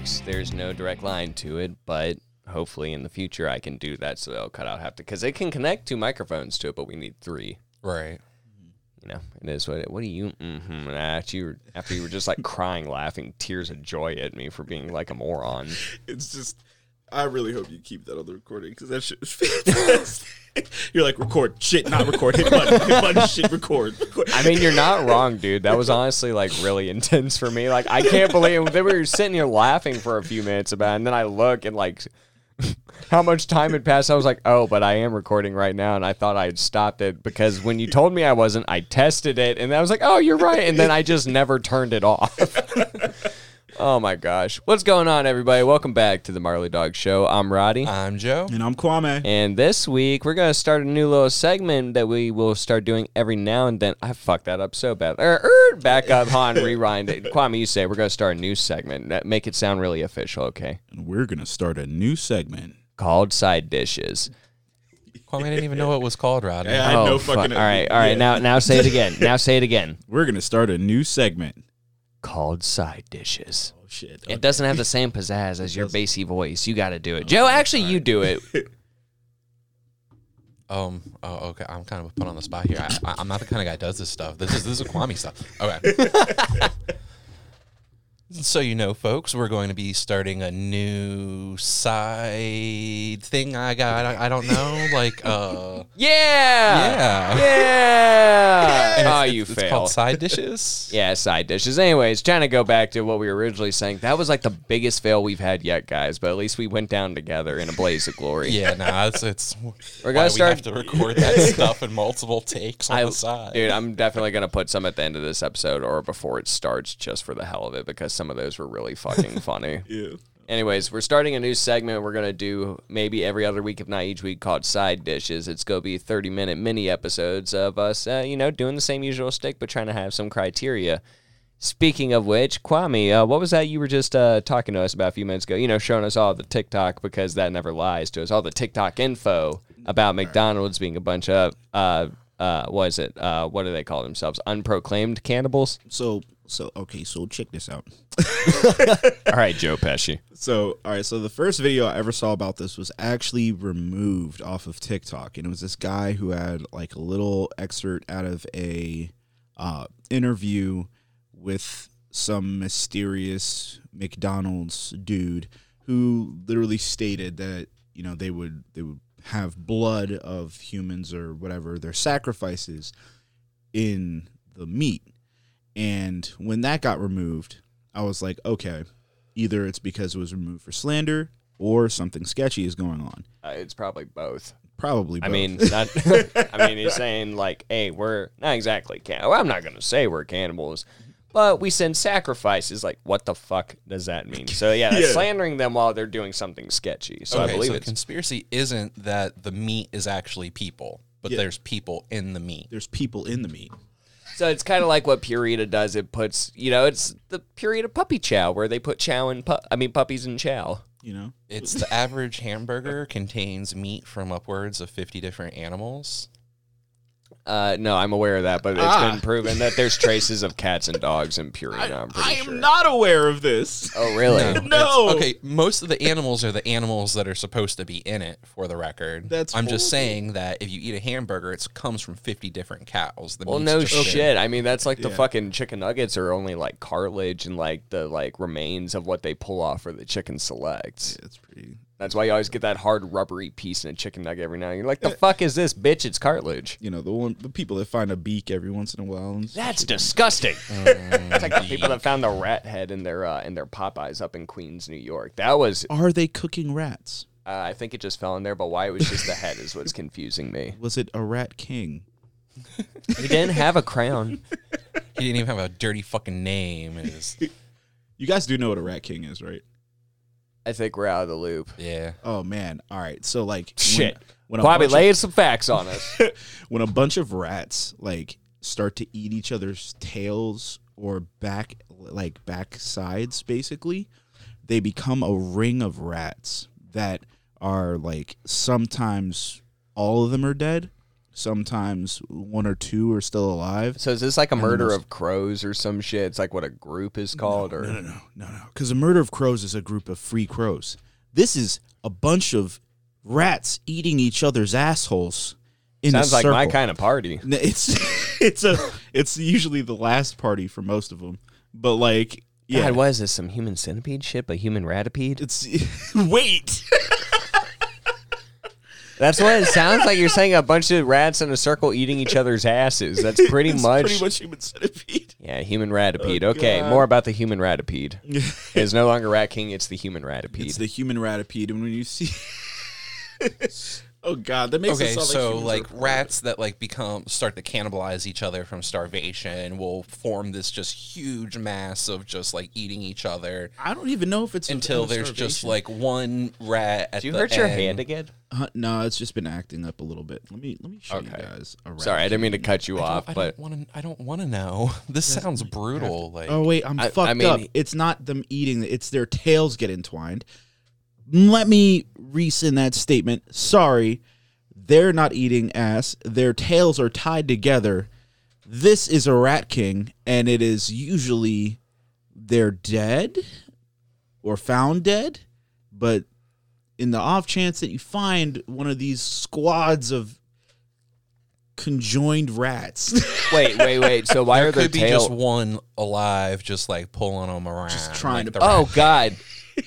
it works. There's no direct line to it, but hopefully in the future I can do that so they'll cut out half the because it can connect two microphones to it, but we need three. Right. You know, it is what. It, what do you? Mm-hmm. After you, were, after you were just like crying, laughing, tears of joy at me for being like a moron. It's just, I really hope you keep that on the recording because that shit was fantastic. You're like, record shit, not record. Hit button, hit button, shit, record. record. I mean, you're not wrong, dude. That was honestly like really intense for me. Like, I can't believe that we were sitting here laughing for a few minutes about, it, and then I look and like how much time had passed. I was like, oh, but I am recording right now, and I thought I had stopped it because when you told me I wasn't, I tested it, and I was like, oh, you're right, and then I just never turned it off. Oh my gosh, what's going on, everybody? Welcome back to the Marley Dog Show. I'm Roddy. I'm Joe. And I'm Kwame. And this week we're gonna start a new little segment that we will start doing every now and then. I fucked that up so bad. Er, er, back up, Han, rewind it. Kwame, you say we're gonna start a new segment. That make it sound really official, okay? And we're gonna start a new segment. Called side dishes. Kwame didn't even know what it was called, Roddy. Yeah. I had oh, no fuck. fucking- All right, all right. yeah. Now, now say it again. Now say it again. We're gonna start a new segment. Called side dishes. Oh shit! It doesn't have the same pizzazz as your bassy voice. You got to do it, Joe. Actually, you do it. Um. Oh, okay. I'm kind of put on the spot here. I, I, I'm not the kind of guy that does this stuff. This is this is Kwame stuff. Okay. so you know, folks, we're going to be starting a new side thing. I got. I, I don't know. Like, uh, Yeah. yeah. Yeah. And Oh, it's, you it's, failed. It's called side dishes. Yeah, side dishes. Anyways, trying to go back to what we were originally saying. That was like the biggest fail we've had yet, guys. But at least we went down together in a blaze of glory. Yeah. No, it's it's. We're gonna we start. have to record that stuff in multiple takes on I, the side. dude, I'm definitely gonna put some at the end of this episode or before it starts, just for the hell of it, because some of those were really fucking funny. Yeah. Anyways, we're starting a new segment. We're gonna do maybe every other week, if not each week, called side dishes. It's gonna be 30 minute mini episodes of us, uh, you know, doing the same usual stick, but trying to have some criteria. Speaking of which, Kwame, uh, what was that you were just uh, talking to us about a few minutes ago? You know, showing us all the TikTok because that never lies to us. All the TikTok info about McDonald's being a bunch of uh, uh, what is it? Uh, what do they call themselves? Unproclaimed cannibals. So so okay. So check this out. all right, Joe Pesci. So, all right. So the first video I ever saw about this was actually removed off of TikTok, and it was this guy who had like a little excerpt out of a uh, interview with some mysterious McDonald's dude who literally stated that you know they would they would have blood of humans or whatever their sacrifices in the meat. And when that got removed, I was like, okay, either it's because it was removed for slander or something sketchy is going on. Uh, it's probably both. Probably. I both. mean, not. I mean, he's saying like, "Hey, we're not exactly can. Well, I'm not gonna say we're cannibals, but we send sacrifices." Like, what the fuck does that mean? So yeah, Yeah. slandering them while they're doing something sketchy. So I believe so it's conspiracy isn't that the meat is actually people, but Yeah. there's people in the meat. there's people in the meat. So it's kind of like what Purina does. It puts, you know, it's the Purina puppy chow where they put chow and pu- I mean puppies in chow. You know, It's the average hamburger contains meat from upwards of 50 different animals. Uh, no, I'm aware of that, but it's Ah. been proven that there's traces of cats and dogs in Purina. I'm pretty I am sure. not aware of this. Oh, really? No. No. It's- okay, most of the animals are the animals that are supposed to be in it for the record. That's I'm just saying that if you eat a hamburger, it comes from 50 different cows. The Well, meat's no just shit. I mean, that's like the Yeah. fucking chicken nuggets are only like cartilage and like the like remains of what they pull off for the chicken selects. It's pretty. That's why you always get that hard rubbery piece in a chicken nugget every now and then. You're like, the fuck is this, bitch? It's cartilage. You know, the one the people that find a beak every once in a while. And That's disgusting. It's like the people that found the rat head in their uh, in their Popeyes up in Queens, New York. That was, uh, Are they cooking rats? I think it just fell in there, but why it was just the head is what's confusing me. Was it a rat king? He didn't have a crown. He didn't even have a dirty fucking name. It was, You guys do know what a rat king is, right? I think we're out of the loop. yeah. Oh man! All right, so like Shit. When, a Bobby, bunch of- some facts on us. when a bunch of rats like start to eat each other's tails or back like back sides basically they become a ring of rats that are like sometimes all of them are dead Sometimes one or two are still alive. So is this like a the murder of crows or some shit? It's like what a group is called, or No, no, no, no, no. Because a murder of crows is a group of free crows. This is a bunch of rats eating each other's assholes. In sounds like my kind of party. It's it's a it's usually the last party for most of them. But like, yeah, God, what is this? Some human centipede shit? A human ratipede? it's wait. That's what it sounds like. You're saying a bunch of rats in a circle eating each other's asses. That's pretty It's much. pretty much human centipede. Yeah, human ratipede. Oh, okay, God. more about the human ratipede. it's no longer Rat King, it's the human ratipede. It's the human ratipede, and when you see, oh god, that makes Okay, it sound so humans like rats that like become start to cannibalize each other from starvation will form this just huge mass of just like eating each other I don't even know if it's until a there's just like one rat at Did you the hurt your hand again? Uh, no, it's just been acting up a little bit. Let me let me show you guys. A rat Sorry, I didn't mean to cut you I off, don't, I but want to. I don't want to know. This sounds brutal. Like, Oh wait, I'm I- I fucked mean- up. It's not them eating; it's their tails get entwined. Let me rescind that statement. Sorry, they're not eating ass. Their tails are tied together. This is a rat king, and it is usually they're dead or found dead. But in the off chance that you find one of these squads of conjoined rats, wait, wait, wait. So why there are there could be tail? just one alive, just like pulling them around, Just trying like to- the Oh God,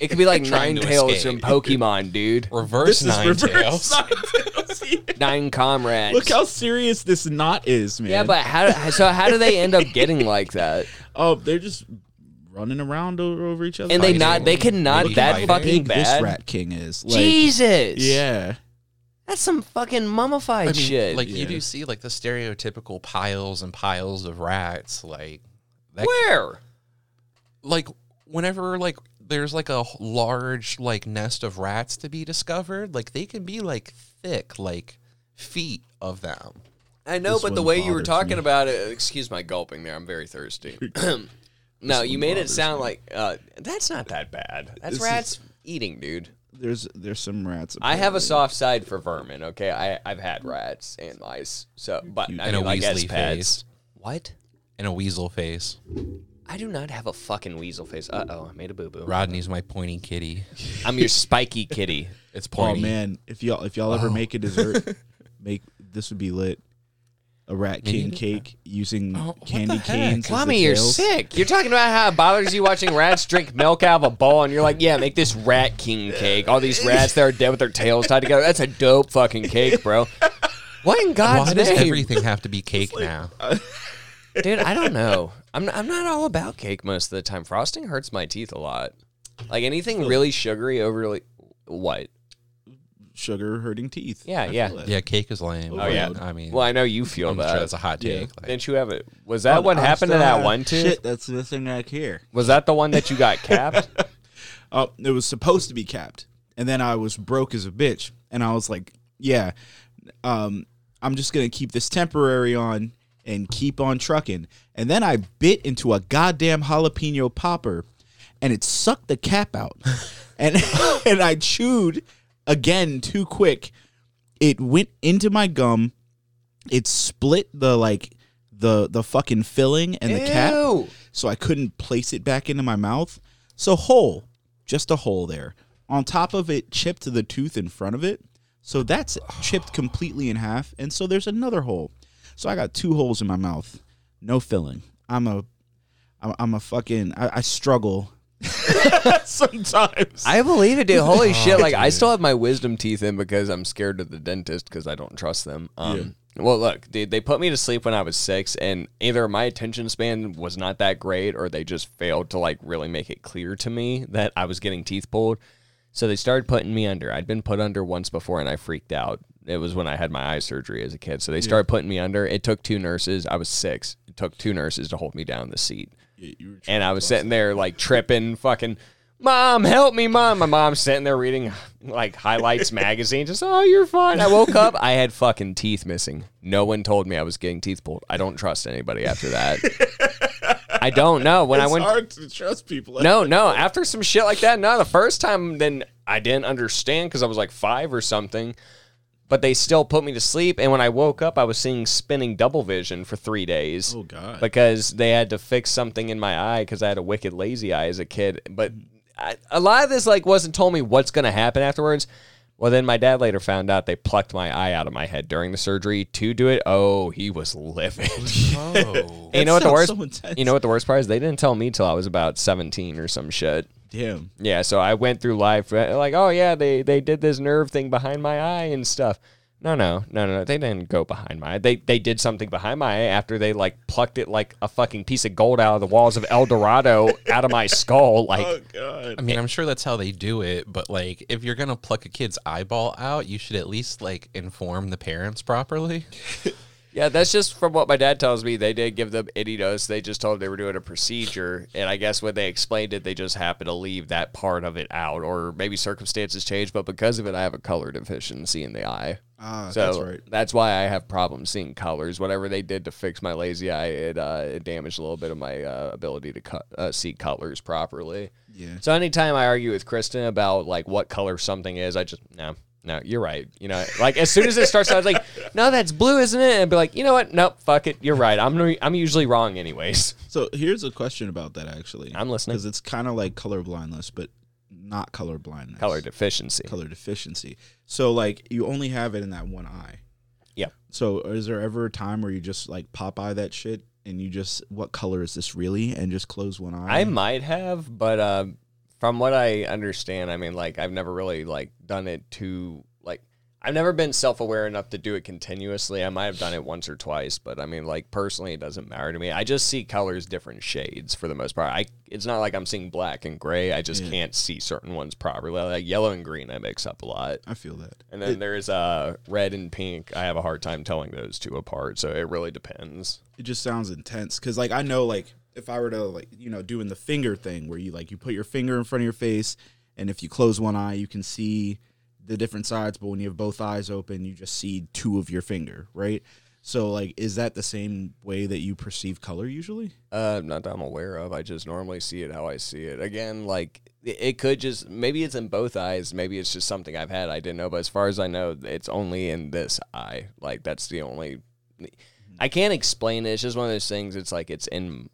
it could be like Trying Nine to Tails escape. from Pokemon, dude. reverse nine tails. Nine comrades. Look how serious this knot is, man. yeah, but how? So how do they end up getting like that? oh, they're just running around over, over each other. And they Fighting. not? They can not Maybe that. How fucking big this bad. rat king is. Like, Jesus. Yeah. That's some fucking mummified I mean, shit. like you do see like the stereotypical piles and piles of rats, like that Where? like whenever like there's like a large like nest of rats to be discovered like they can be like thick like feet of them I know, This but the one way you were bothers talking me. about it, excuse my gulping there, I'm very thirsty. no, you made it bothers sound like uh, that's not that bad. That's This is- rats eating, dude. There's there's some rats. I have a apparently. soft side for vermin. Okay, I I've had rats and mice. So, but I And a mean, like as Weasley pets. face. What? and a weasel face I do not have a fucking weasel face. Uh oh, I made a boo boo. rodney's my pointy kitty I'm your spiky kitty. it's pointy. Oh man, if y'all if y'all ever make a dessert, make this would be lit. A rat king cake using Oh, what the candy heck? canes. as the Kwame, you're tails. sick. You're talking about how it bothers you watching rats drink milk out of a bowl, and you're like, yeah, make this rat king cake. All these rats that are dead with their tails tied together. That's a dope fucking cake, bro. What in God's why does name? everything have to be cake now Dude, I don't know. I'm I'm not all about cake most of the time. Frosting hurts my teeth a lot. Like anything really sugary, overly what? Sugar hurting teeth. Yeah, I yeah. feel that. yeah cake is lame Oh, yeah. i mean Well, I know you feel I'm that. sure that's a hot Yeah. take like, Didn't you have it? Was that Oh, what I happened to still that have- one tooth? Shit, that's the thing back here. Was that the one that you got capped? Oh, it was supposed to be capped, and then I was broke as a bitch, and I was like, "Yeah, um, I'm just gonna keep this temporary on and keep on trucking." And then I bit into a goddamn jalapeno popper, and it sucked the cap out, and and I chewed again too quick. It went into my gum. It split the like the the fucking filling and the cap so I couldn't place it back into my mouth. So hole, just a hole there. On top of it, chipped the tooth in front of it. So that's chipped completely in half, and so there's another hole. So I got two holes in my mouth, no filling. I'm a, I'm, I'm a fucking. I, I struggle sometimes. I believe it, dude. Holy shit! Like I still have my wisdom teeth in because I'm scared of the dentist because I don't trust them. Um, Well, look, dude, they put me to sleep when I was six, and either my attention span was not that great, or they just failed to like really make it clear to me that I was getting teeth pulled. So they started putting me under. I'd been put under once before, and I freaked out. It was when I had my eye surgery as a kid. So they started putting me under. It took two nurses. I was six. It took two nurses to hold me down the seat. And I was sitting there like tripping, fucking, Mom, help me, Mom. My mom's sitting there reading like highlights magazine, just, oh, you're fine. I woke up, I had fucking teeth missing. No one told me I was getting teeth pulled. I don't trust anybody after that. I don't know. When I went, hard to trust people. no, no, after some shit like that, no, the first time, then I didn't understand because I was like five or something. But they still put me to sleep. And when I woke up, I was seeing spinning double vision for three days Oh God. because they had to fix something in my eye because I had a wicked lazy eye as a kid. But I, a lot of this like wasn't told me what's going to happen afterwards. Well, then my dad later found out they plucked my eye out of my head during the surgery to do it. Oh, he was livid. Oh. You know what the worst? so you know what the worst part is? They didn't tell me till I was about seventeen or some shit. Damn. Yeah, so I went through life uh, like, oh yeah, they they did this nerve thing behind my eye and stuff. No, no, no, no, no. They didn't go behind my eye. They they did something behind my eye after they like plucked it like a fucking piece of gold out of the walls of El Dorado out of my skull. Like, Oh God. I mean, I'm sure that's how they do it, but like, if you're gonna pluck a kid's eyeball out, you should at least like inform the parents properly. yeah, that's just from what my dad tells me. They didn't give them any dose. They just told them they were doing a procedure, and I guess when they explained it, they just happened to leave that part of it out, or maybe circumstances changed. But because of it, I have a color deficiency in the eye. Ah, So that's right. that's why I have problems seeing colors. Whatever they did to fix my lazy eye, it, uh, it damaged a little bit of my uh, ability to cut, uh, see colors properly. Yeah. So anytime I argue with Kristen about like what color something is, I just no, no, you're right. You know, like as soon as it starts, I was like, no, that's blue, isn't it? And be like, you know what? Nope, fuck it. You're right. I'm re- I'm usually wrong anyways. So here's a question about that actually. I'm listening. Because it's kind of like color blindness, but not color blindness. Color deficiency. color deficiency. So like you only have it in that one eye. Yeah. So is there ever a time where you just like pop eye that shit and you just what color is this really and just close one eye? I might have, but uh, from what I understand, I mean, like I've never really like done it to like I've never been self aware enough to do it continuously. I might have done it once or twice, but I mean, like personally, it doesn't matter to me. I just see colors different shades for the most part. I it's not like I'm seeing black and gray. I just Yeah. can't see certain ones properly. Like yellow and green, I mix up a lot. I feel that. And then there's uh red and pink. I have a hard time telling those two apart, so it really depends. It just sounds intense cuz like I know like if I were to like you know doing the finger thing where you like you put your finger in front of your face and if you close one eye you can see the different sides but when you have both eyes open you just see two of your finger, right? So like is that the same way that you perceive color usually? Uh, not that I'm aware of. I just normally see it how I see it. Again, like it, it could just maybe it's in both eyes. Maybe it's just something I've had I didn't know. But as far as I know, it's only in this eye. Like that's the only. I can't explain it. It's just one of those things. It's like it's in.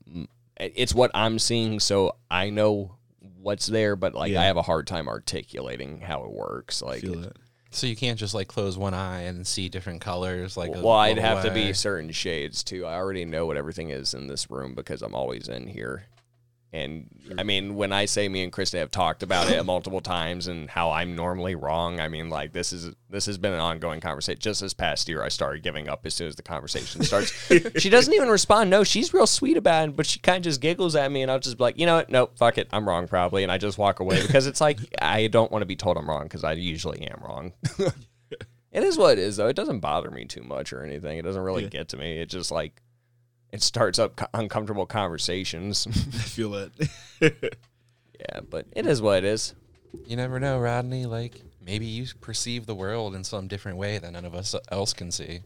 It's what I'm seeing, so I know what's there. But like Yeah. I have a hard time articulating how it works. Like. feel that. So you can't just like close one eye and see different colors. Like, a Well, I'd little have to way. be certain shades too. I already know what everything is in this room because I'm always in here. And I mean, when I say me and Krista have talked about it multiple times and how I'm normally wrong, I mean, like this is this has been an ongoing conversation. Just this past year, I started giving up as soon as the conversation starts. she doesn't even respond. No, she's real sweet about it, but she kind of just giggles at me, and I'll just be like, you know what? Nope, fuck it, I'm wrong probably, and I just walk away because it's like I don't want to be told I'm wrong because I usually am wrong. It is what it is, though. It doesn't bother me too much or anything. It doesn't really Yeah. get to me. It just like it starts up co- uncomfortable conversations. I feel it. yeah, but it is what it is. You never know, Rodney. Like maybe you perceive the world in some different way that none of us else can see.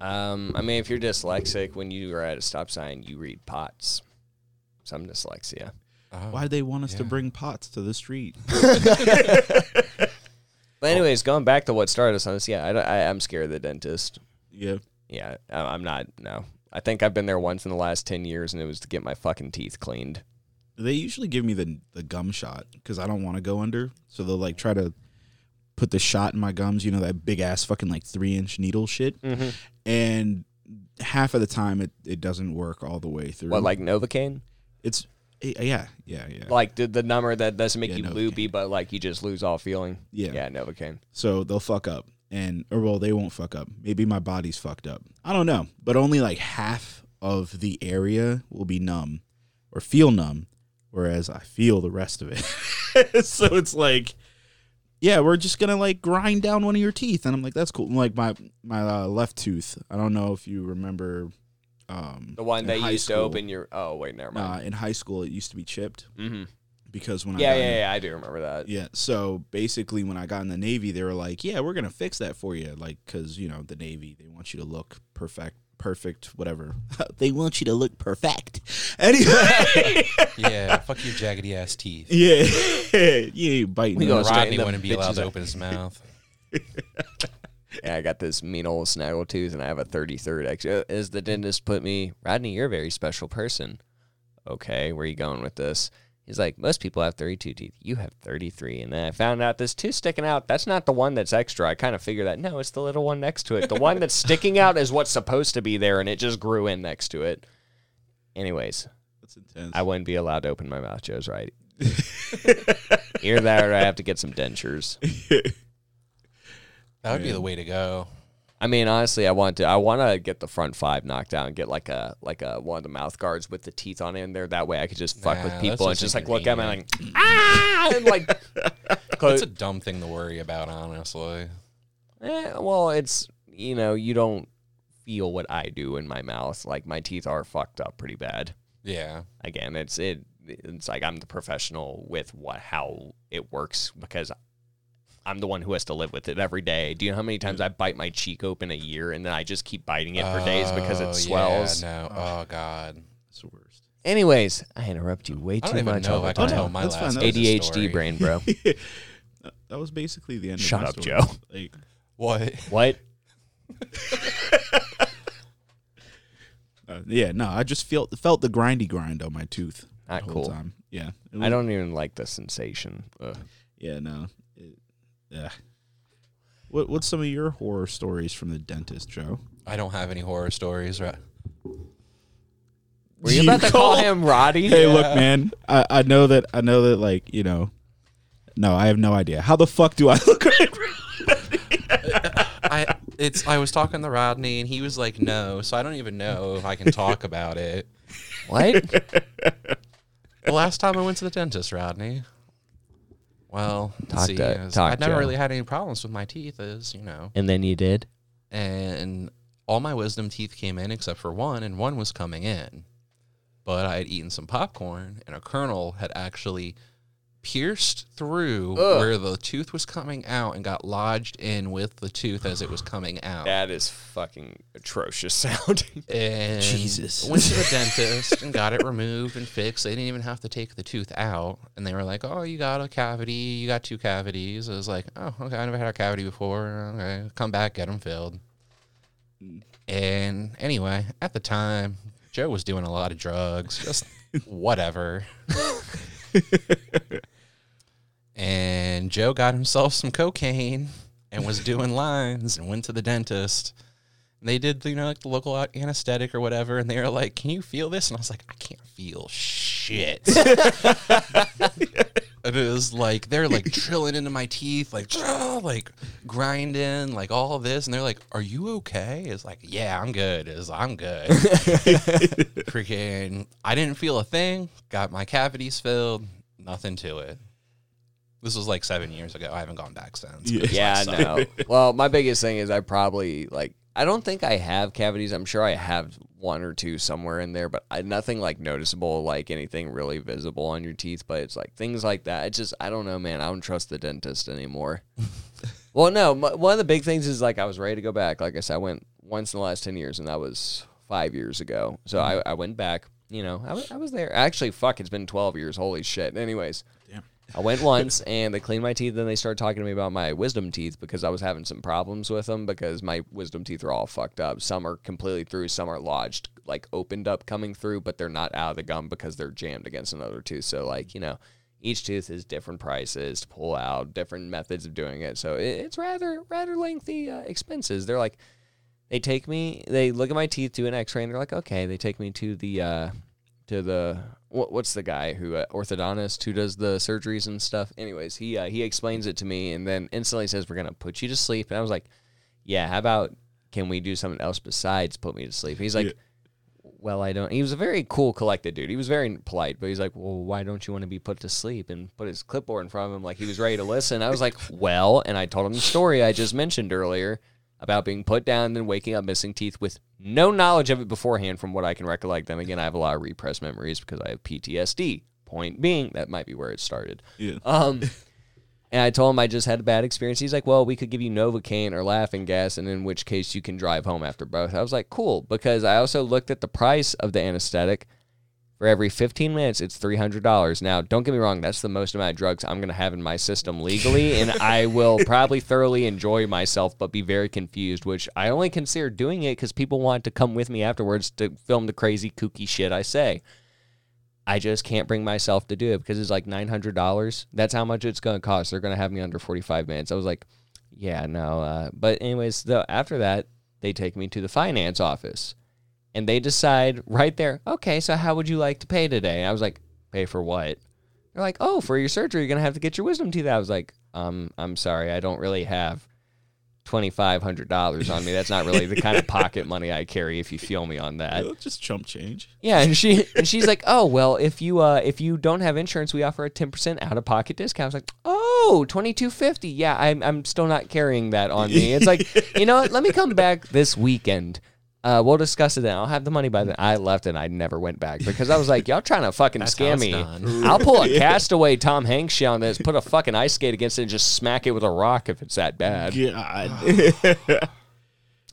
Um, I mean, if you're dyslexic, when you are at a stop sign, you read pots. Some dyslexia. Oh. Why'd they want us to bring pots to the street? But anyways, going back to what started us on this, yeah, I, I, I'm scared of the dentist. yeah. Yeah, I, I'm not. No, I think I've been there once in the last ten years, and it was to get my fucking teeth cleaned. They usually give me the the gum shot because I don't want to go under. So they'll like try to put the shot in my gums. You know that big ass fucking like three inch needle shit. Mm-hmm. And half of the time it, it doesn't work all the way through. What, like Novocaine? it's yeah yeah yeah. Like the the number that doesn't make Yeah, you Novocaine. loopy, but like you just lose all feeling. Yeah. yeah, Novocaine. So they'll fuck up and or well they won't fuck up. Maybe my body's fucked up. I don't know. But only like half of the area will be numb or feel numb whereas I feel the rest of it. so it's like yeah, we're just going to like grind down one of your teeth and I'm like that's cool. Like my my uh, left tooth. I don't know if you remember um The one that used to open your. Oh wait, never mind. uh, in high school it used to be chipped hmm because when I Yeah, in- yeah, yeah. I do remember that. yeah. So basically, when I got in the Navy, they were like, "Yeah, we're gonna fix that for you," like because you know the Navy, they want you to look perfect, perfect, whatever. they want you to look perfect. Anyway, yeah, fuck your jaggedy ass teeth. yeah, yeah, you biting. We the- gonna Rodney wouldn't be allowed to open his mouth. and I got this mean old snaggle tooth, and I have a 33rd. Actually, uh, as the dentist put me, Rodney, you're a very special person. Okay, where are you going with this? He's like, most people have 32 teeth. You have 33. And then I found out this tooth sticking out. That's not the one that's extra. I kind of figured that. No, it's the little one next to it. The one that's sticking out is what's supposed to be there, and it just grew in next to it. Anyways, That's intense. I wouldn't be allowed to open my mouth. Joe's right. Either that or I have to get some dentures. That would be the way to go. I mean, honestly, I want to. I want to get the front five knocked out and get like a like a one of the mouth guards with the teeth on it in there. That way, I could just fuck Nah, with that's people and just just like look at me like ah, and like. Close- a dumb thing to worry about, honestly. Eh, well, it's you know you don't feel what I do in my mouth. Like my teeth are fucked up pretty bad. Yeah. Again, it's it. It's like I'm the professional with what how it works because I'm the one who has to live with it every day. Do you know how many times I bite my cheek open a year and then I just keep biting it for days because Oh, it swells? Yeah, no. Oh God. That's the worst. Anyways, I interrupt you way I don't too even much know all if the I can time. tell my That's fine, last that was dentist ADHD brain, bro. That- that was basically the end. Shut of my up, story. Joe. Like, What? what? uh, yeah, no, I just felt felt the grindy grind on my tooth Not the whole cool. time. Yeah, It I was- don't even like the sensation. Ugh. Yeah, no. It, yeah. What What's some of your horror stories from the dentist, Joe? I don't have any horror stories, right? Were you You about to call call- him Roddy? Hey, look, man. I, I know that I know that like you know. No, I have no idea. How the fuck do I look right? I it's I was talking to Rodney and he was like, no, so I don't even know if I can talk about it. What? The last time I went to the dentist, Rodney. Well, Talk see, to- is talk, I've never Joe. really had any problems with my teeth, as you know, and then you did? and all my wisdom teeth came in except for one, and one was coming in. But I had eaten some popcorn, and a kernel had actually pierced through Ugh. where the tooth was coming out and got lodged in with the tooth as it was coming out. That is fucking atrocious sounding. And Jesus. went to the dentist and got it removed and fixed. They didn't even have to take the tooth out. And they were like, oh, you got a cavity. You got two cavities. I was like, oh, okay. I never had a cavity before. Okay. Come back, get them filled. And anyway, at the time, Joe was doing a lot of drugs, just whatever. And Joe got himself some cocaine and was doing lines and went to the dentist. And they did, you know, like the local anesthetic or whatever, and they were like, "Can you feel this?" And I was like, "I can't feel shit." It was like they're like drilling into my teeth, like like grinding, like all this, and they're like, "Are you okay?" It's like, "Yeah, I'm good." It's I'm good. Freaking, I didn't feel a thing. Got my cavities filled. Nothing to it. This was like seven years ago. I haven't gone back since. Yeah. Yeah, no. Well, my biggest thing is I probably like I don't think I have cavities. I'm sure I have one or two somewhere in there, but I, nothing like noticeable, like anything really visible on your teeth. But it's like things like that. It's just I don't know, man. I don't trust the dentist anymore. well, no. m one of the big things is like I was ready to go back. Like I said, I went once in the last ten years, and that was five years ago. So I, mm-hmm. I went back. You know, I was, I was there. Actually, fuck, it's been twelve years. Holy shit. Anyways. I went once and they cleaned my teeth. Then they started talking to me about my wisdom teeth because I was having some problems with them because my wisdom teeth are all fucked up. Some are completely through, some are lodged, like opened up coming through, but they're not out of the gum because they're jammed against another tooth. So, like, you know, each tooth is different prices to pull out, different methods of doing it. So it, it's rather, rather lengthy uh, expenses. They're like, they take me, they look at my teeth, do an x ray, and they're like, okay. They take me to the, uh, to the what, what's the guy who uh, orthodontist who does the surgeries and stuff. Anyways, he uh, he explains it to me and then instantly says we're gonna put you to sleep. And I was like, yeah, how about can we do something else besides put me to sleep? And he's like. Yeah. Well, I don't. He was a very cool, collected dude. He was very polite, but he's like, "Well, why don't you want to be put to sleep?" And put his clipboard in front of him, like he was ready to listen. I was like, "Well," and I told him the story I just mentioned earlier about being put down and then waking up missing teeth with no knowledge of it beforehand from what I can recollect. Then again, I have a lot of repressed memories because I have PTSD. Point being, that might be where it started. Yeah. Um, and I told him I just had a bad experience. He's like, "Well, we could give you Novocaine or laughing gas, and in which case you can drive home after both." I was like, "Cool," because I also looked at the price of the anesthetic, For every 15 minutes, it's $300. Now, don't get me wrong, that's the most amount of drugs I'm going to have in my system legally, and I will probably thoroughly enjoy myself, but be very confused, which I only consider doing it because people want to come with me afterwards to film the crazy, kooky shit I say. I just can't bring myself to do it because it's like $900. That's how much it's going to cost. They're going to have me under 45 minutes. I was like, yeah, no. Uh, but, anyways, though, after that, they take me to the finance office and they decide right there, okay, so how would you like to pay today? And I was like, pay for what? They're like, oh, for your surgery, you're gonna have to get your wisdom teeth out. I was like, um, I'm sorry, I don't really have twenty five hundred dollars on me. That's not really the kind of pocket money I carry. If you feel me on that, Yeah, just chump change. yeah. And she and she's like, oh, well, if you uh if you don't have insurance, we offer a ten percent out of pocket discount. I was like, oh, twenty two fifty. Yeah, I'm I'm still not carrying that on me. It's like, you know what? Let me come back this weekend. Uh, we'll discuss it then. I'll have the money by then. I left and I never went back because I was like, y'all trying to fucking That's how scam it's me. done. I'll pull a castaway Tom Hanks shit on this, put a fucking ice skate against it, and just smack it with a rock if it's that bad. God.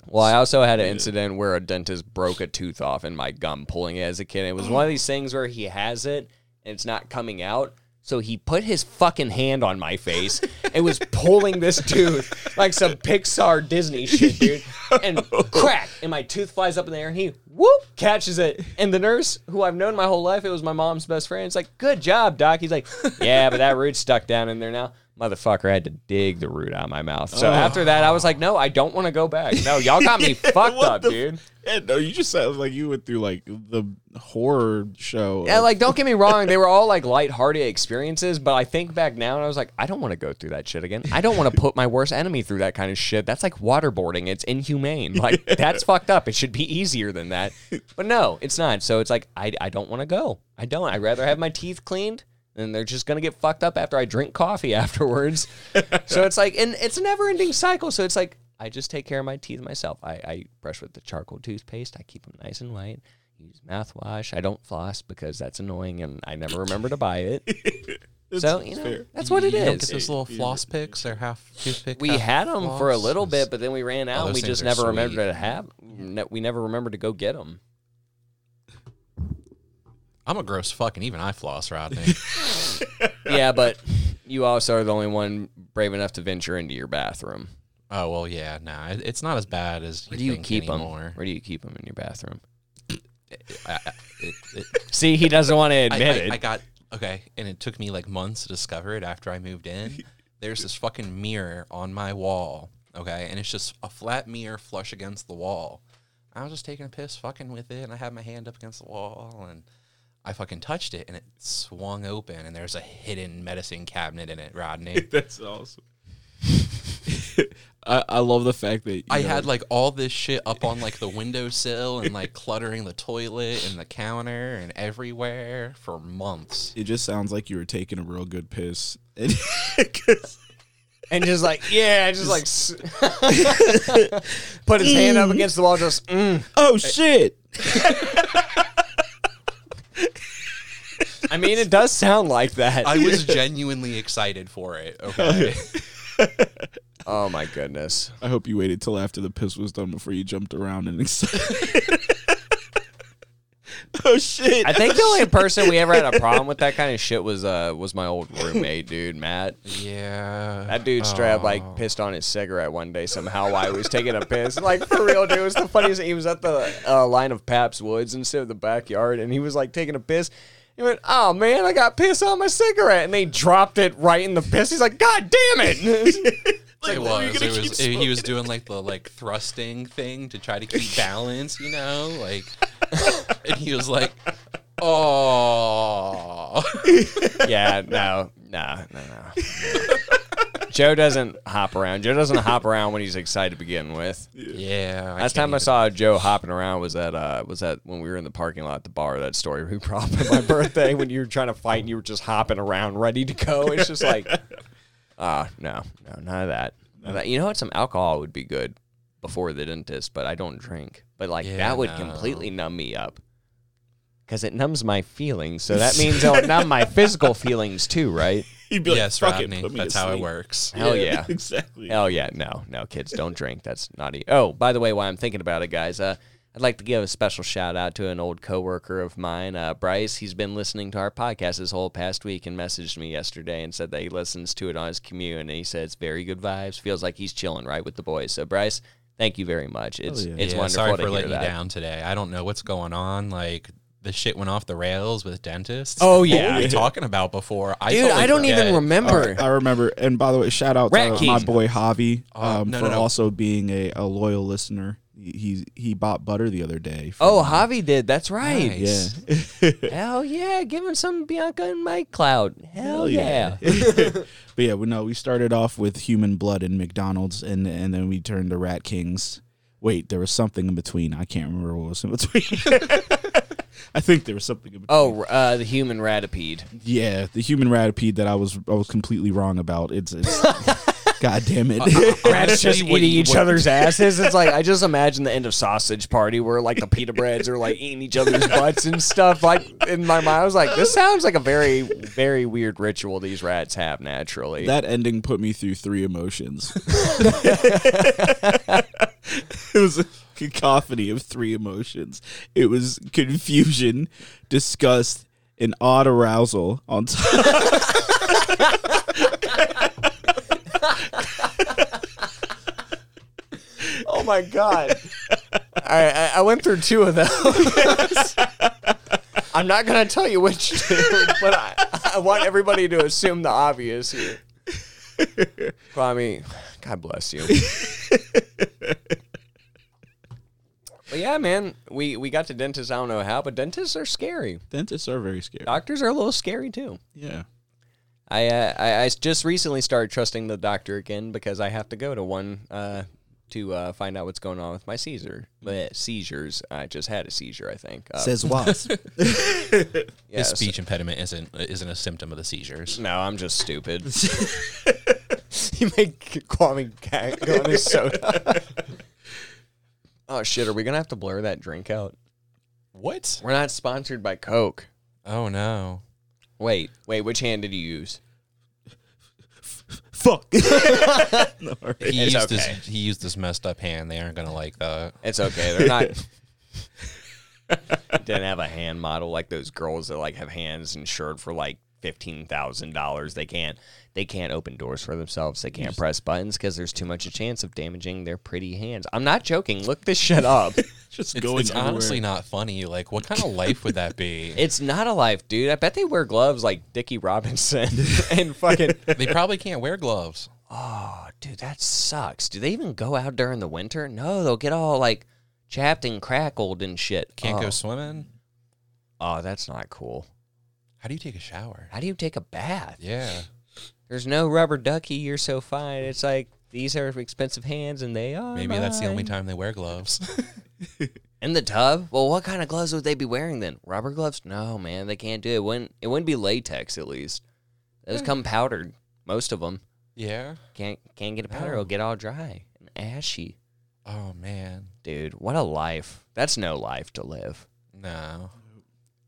Well, I also had an incident where a dentist broke a tooth off in my gum pulling it as a kid. It was one of these things where he has it and it's not coming out. So he put his fucking hand on my face and was pulling this tooth like some Pixar Disney shit, dude. And crack, and my tooth flies up in the air, and he whoop catches it. And the nurse, who I've known my whole life, it was my mom's best friend. It's like, good job, doc. He's like, yeah, but that root's stuck down in there now. Motherfucker, I had to dig the root out of my mouth. So oh. after that, I was like, no, I don't want to go back. No, y'all got me fucked up, the dude. Yeah, no, you just sound like you went through like the horror show. Yeah, like don't get me wrong, they were all like lighthearted experiences, but I think back now and I was like, I don't want to go through that shit again. I don't want to put my worst enemy through that kind of shit. That's like waterboarding. It's inhumane. Like that's fucked up. It should be easier than that. But no, it's not. So it's like I I don't want to go. I don't. I'd rather have my teeth cleaned and they're just gonna get fucked up after I drink coffee afterwards. so it's like and it's a never ending cycle. So it's like I just take care of my teeth myself. I, I brush with the charcoal toothpaste. I keep them nice and white. Use mouthwash. I don't floss because that's annoying and I never remember to buy it. It's- so you know fair. that's what it You don't get those little floss picks or half toothpick. We half had them for a little bit, but then we ran oh, out. Oh, and we just are never remembered to have. ne- We never remembered to go get them. I'm a gross fucking even I floss, Rodney. yeah, but you also are the only one brave enough to venture into your bathroom. oh well, yeah, nah, it's not as bad as Where do you think keep them? anymore. Where do you keep them in your bathroom? I, I- it- it- See, he doesn't want to I, admit I- it. I got okay, and it took me like months to discover it after I moved in. There's this fucking mirror on my wall, okay, and it's just a flat mirror flush against the wall. I was just taking a piss, fucking with it, and I had my hand up against the wall, and I fucking touched it, and it swung open, and there's a hidden medicine cabinet in it, Rodney. That's awesome. I, I love the fact that you I know, had like all this shit up on like the windowsill and like cluttering the toilet and the counter and everywhere for months. it just sounds like you were taking a real good piss. And- and just like, yeah, just like s- put his hand up against the wall, just, mm. oh shit! I mean, it does sound like that. I was genuinely excited for it. Okay. Oh, oh my goodness. I hope you waited till after the piss was done before you jumped around and excited. oh shit! I think the only person we ever had a problem with that kind of shit was uh was my old roommate, dude, Matt. Yeah. That dude straight up like pissed on his cigarette one day somehow while he was taking a piss. Like for real, dude. It was the funniest. He was at the uh, line of Paps Woods instead of the backyard, and he was like taking a piss. He went, "Oh man, I got piss on my cigarette," and they dropped it right in the piss. He's like, "God damn it!" It what, are was. It was. he was doing like the like thrusting thing to try to keep balance, you know, like, and he was like, "Oh, yeah, no, no, no, no. Joe doesn't hop around. Joe doesn't hop around when he's excited to begin with. yeah." Last time I saw Joe hopping around was at uh was that when we were in the parking lot at the bar. That story we brought up my birthday when you were trying to fight and you were just hopping around ready to go. It's just like, ah, no, no, none of that. None of that. You know what? Some alcohol would be good before the dentist, but I don't drink. But like Yeah, that would no. completely numb me up. Because it numbs my feelings, so that means it'll numb my physical feelings too, right? He'd be like, yes, "Fuck it, Rodney. put me That's to how it sleep." works. Hell yeah. exactly. Oh yeah, no, no, kids don't drink. That's naughty. Oh, by the way, while I'm thinking about it, guys, uh, I'd like to give a special shout out to an old coworker of mine, uh, Bryce. He's been listening to our podcast this whole past week and messaged me yesterday and said that he listens to it on his commute and he says very good vibes. Feels like he's chilling right with the boys. So Bryce, thank you very much. It's yeah. it's Yeah, wonderful Sorry to for hear letting that. you down today. I don't know what's going on. Like the shit went off the rails with dentists. Oh, What yeah. were we talking about before? I Dude, totally I don't forget. even remember. I remember. And by the way, shout out Rat to my boy Javi Oh, um, no, for no, no. also being a, a loyal listener. He, he he bought butter the other day. from- Oh, Javi did. That's right. Nice. yeah. Hell yeah, Give him some Bianca and Mike Cloud. Hell, Hell yeah. but yeah, we no, we started off with human blood and McDonald's, and and then we turned to Rat Kings. Wait, there was something in between. I can't remember what was in between. I think there was something in between. Oh, uh, the human ratipede. yeah, the human ratipede that I was I was completely wrong about. It's, it's God damn it. Rats just Actually, what eating each what- other's asses. It's like I just imagine the end of Sausage Party where like the pita breads are like eating each other's butts and stuff. Like in my mind, I was like, this sounds like a very, very weird ritual these rats have naturally. that ending put me through three emotions. it was a cacophony of three emotions. It was confusion, disgust, and odd arousal on top. oh my god! All right, I, I went through two of those. I'm not gonna tell you which two, but I, I want everybody to assume the obvious here. Kwame, God bless you. But yeah, man, we we got to dentists. I don't know how, but dentists are scary. Dentists are very scary. Doctors are a little scary too. Yeah. I uh, I, I just recently started trusting the doctor again because I have to go to one uh, to uh, find out what's going on with my seizure. But seizures, I just had a seizure. I think. Uh, Says what? yeah, His so- speech impediment isn't isn't a symptom of the seizures. no, I'm just stupid. you make Kwame gag on his soda. oh shit! Are we gonna have to blur that drink out? What? We're not sponsored by Coke. Oh no. Wait, wait. Which hand did you use? Fuck. He It's used okay. his he used this messed up hand. They aren't gonna like that. It's okay. They're not. didn't have a hand model like those girls that like have hands insured for like fifteen thousand dollars. They can't. They can't open doors for themselves. They can't press buttons because there's too much a chance of damaging their pretty hands. I'm not joking. Look this shit up. Just It's, going it's everywhere. honestly not funny. Like, what kind of life would that be? it's not a life, dude. I bet they wear gloves like Dickie Robinson and fucking. they probably can't wear gloves. Oh, dude, that sucks. Do they even go out during the winter? No, they'll get all like chapped and crackled and shit. Can't oh. go swimming. Oh, that's not cool. How do you take a shower? How do you take a bath? Yeah. There's no rubber ducky. You're so fine. It's like these are expensive hands, and they are. Maybe that's the only time they wear gloves. In the tub. Well, what kind of gloves would they be wearing then? Rubber gloves? No, man, they can't do it. it wouldn't it wouldn't be latex at least. Those come hmm. powdered. Most of them yeah. can't can't get a powder. Oh. It'll get all dry and ashy. Oh man. Dude, what a life. That's no life to live. No.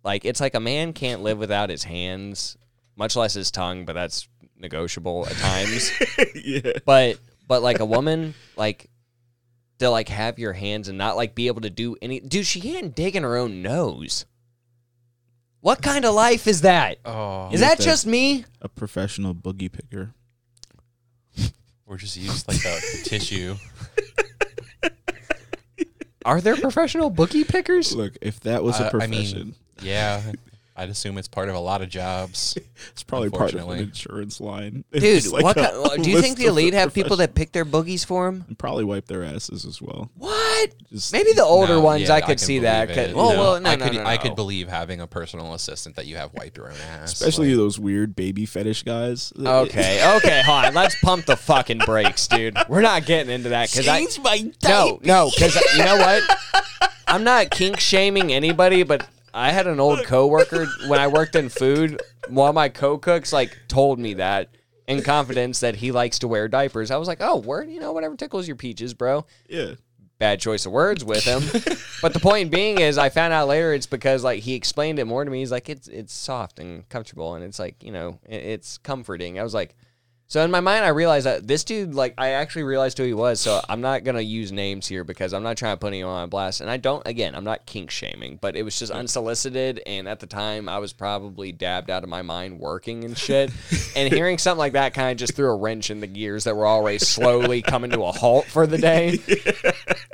Like it's like a man can't live without his hands, much less his tongue, but that's negotiable at times. yeah. but but like a woman like to like have your hands and not like be able to do any dude she can't dig in her own nose what kind of life is that Oh. is that that- just me A professional boogie picker. Or just use like a tissue. are there professional boogie pickers Look, if that was Uh, a I profession, mean, yeah. I'd assume it's part of a lot of jobs. it's probably part of an insurance line. It's dude like what a kind, uh, do you think the elite have people that pick their boogies for them and probably wipe their asses as well? what Just maybe the older No, ones yeah, i could can see that it. 'cause- well, No, well no I no could no, I could believe having a personal assistant that you have wipe your own ass. especially Like, those weird baby fetish guys. okay okay hold on let's pump the fucking brakes dude we're not getting into that because i my No, no, because uh, you know what? I'm not kink shaming anybody, but I had an old coworker when I worked in food. One of my co-cooks like told me that in confidence that he likes to wear diapers. I was like, oh, word, you know, whatever tickles your peaches, bro. Yeah. Bad choice of words with him. but the point being is, I found out later it's because like he explained it more to me. He's like, it's it's soft and comfortable, and it's like you know, it, it's comforting. I was like. So in my mind, I realized that this dude, like, I actually realized who he was. So I'm not gonna use names here because I'm not trying to put anyone on blast. And I don't, again, I'm not kink shaming, but it was just unsolicited. And at the time, I was probably dabbed out of my mind working and shit. and hearing something like that kind of just threw a wrench in the gears that were already slowly coming to a halt for the day.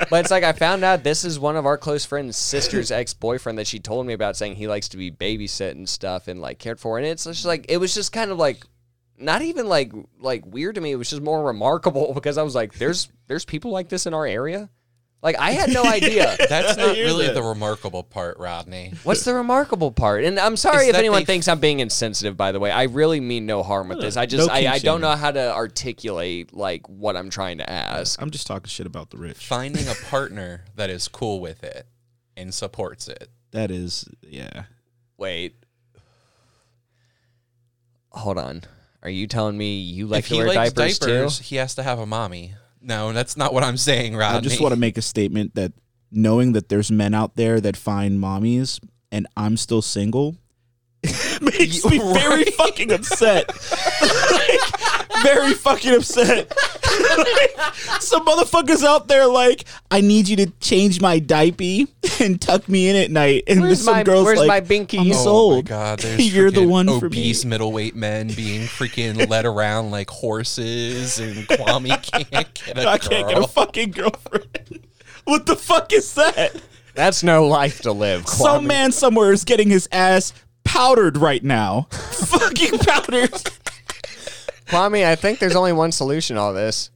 But it's like I found out this is one of our close friends' sister's ex boyfriend that she told me about, saying he likes to be babysit and stuff and like cared for. And it's just like it was just kind of like not even like like weird to me. It was just more remarkable because I was like, there's there's people like this in our area. Like I had no idea. That's not really that. the remarkable part, Rodney. What's the remarkable part? And I'm sorry Is if anyone thinks I'm being insensitive. By the way, I really mean no harm with this. I just no I, I don't know how to articulate like what I'm trying to ask. I'm just talking shit about the rich. Finding a partner that is cool with it and supports it. That is, yeah. Wait, hold on. Are you telling me you like if to he wear likes diapers, diapers, too? he has to have a mommy. No, that's not what I'm saying, Rodney. I just want to make a statement that knowing that there's men out there that find mommies and I'm still single makes me very fucking upset. Like, very fucking upset. Like, some motherfuckers out there like, I need you to change my diaper and tuck me in at night. And Where's some my- girls where's like, my binky? I'm Oh my Oh sold. my god, there's You're the freaking one for obese middleweight men being freaking led around like horses, and Kwame can't get a I can't get a fucking girlfriend. What the fuck is that? That's no life to live. Some man somewhere is getting his ass powdered right now. fucking powdered. Kwame, I think there's only one solution to all this.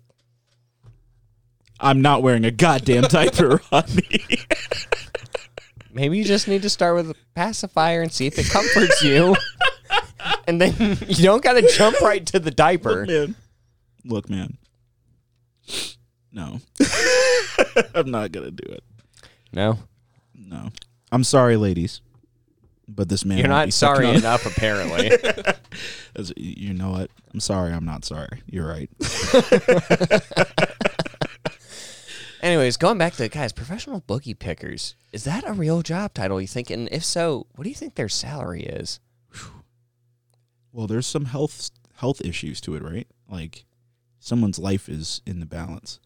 I'm not wearing a goddamn diaper, Rodney. Maybe you just need to start with a pacifier and see if it comforts you. and then you don't got to jump right to the diaper. man. Look, man. No. I'm not gonna do it. No, No. I'm sorry, ladies. But this man you're won't be sorry on- enough, apparently. As- You know what? I'm sorry. I'm not sorry. You're right. Anyways, going back to guys, professional boogie pickers. Is that a real job title? You think? And if so, what do you think their salary is? Well, there's some health health issues to it, right? Like someone's life is in the balance.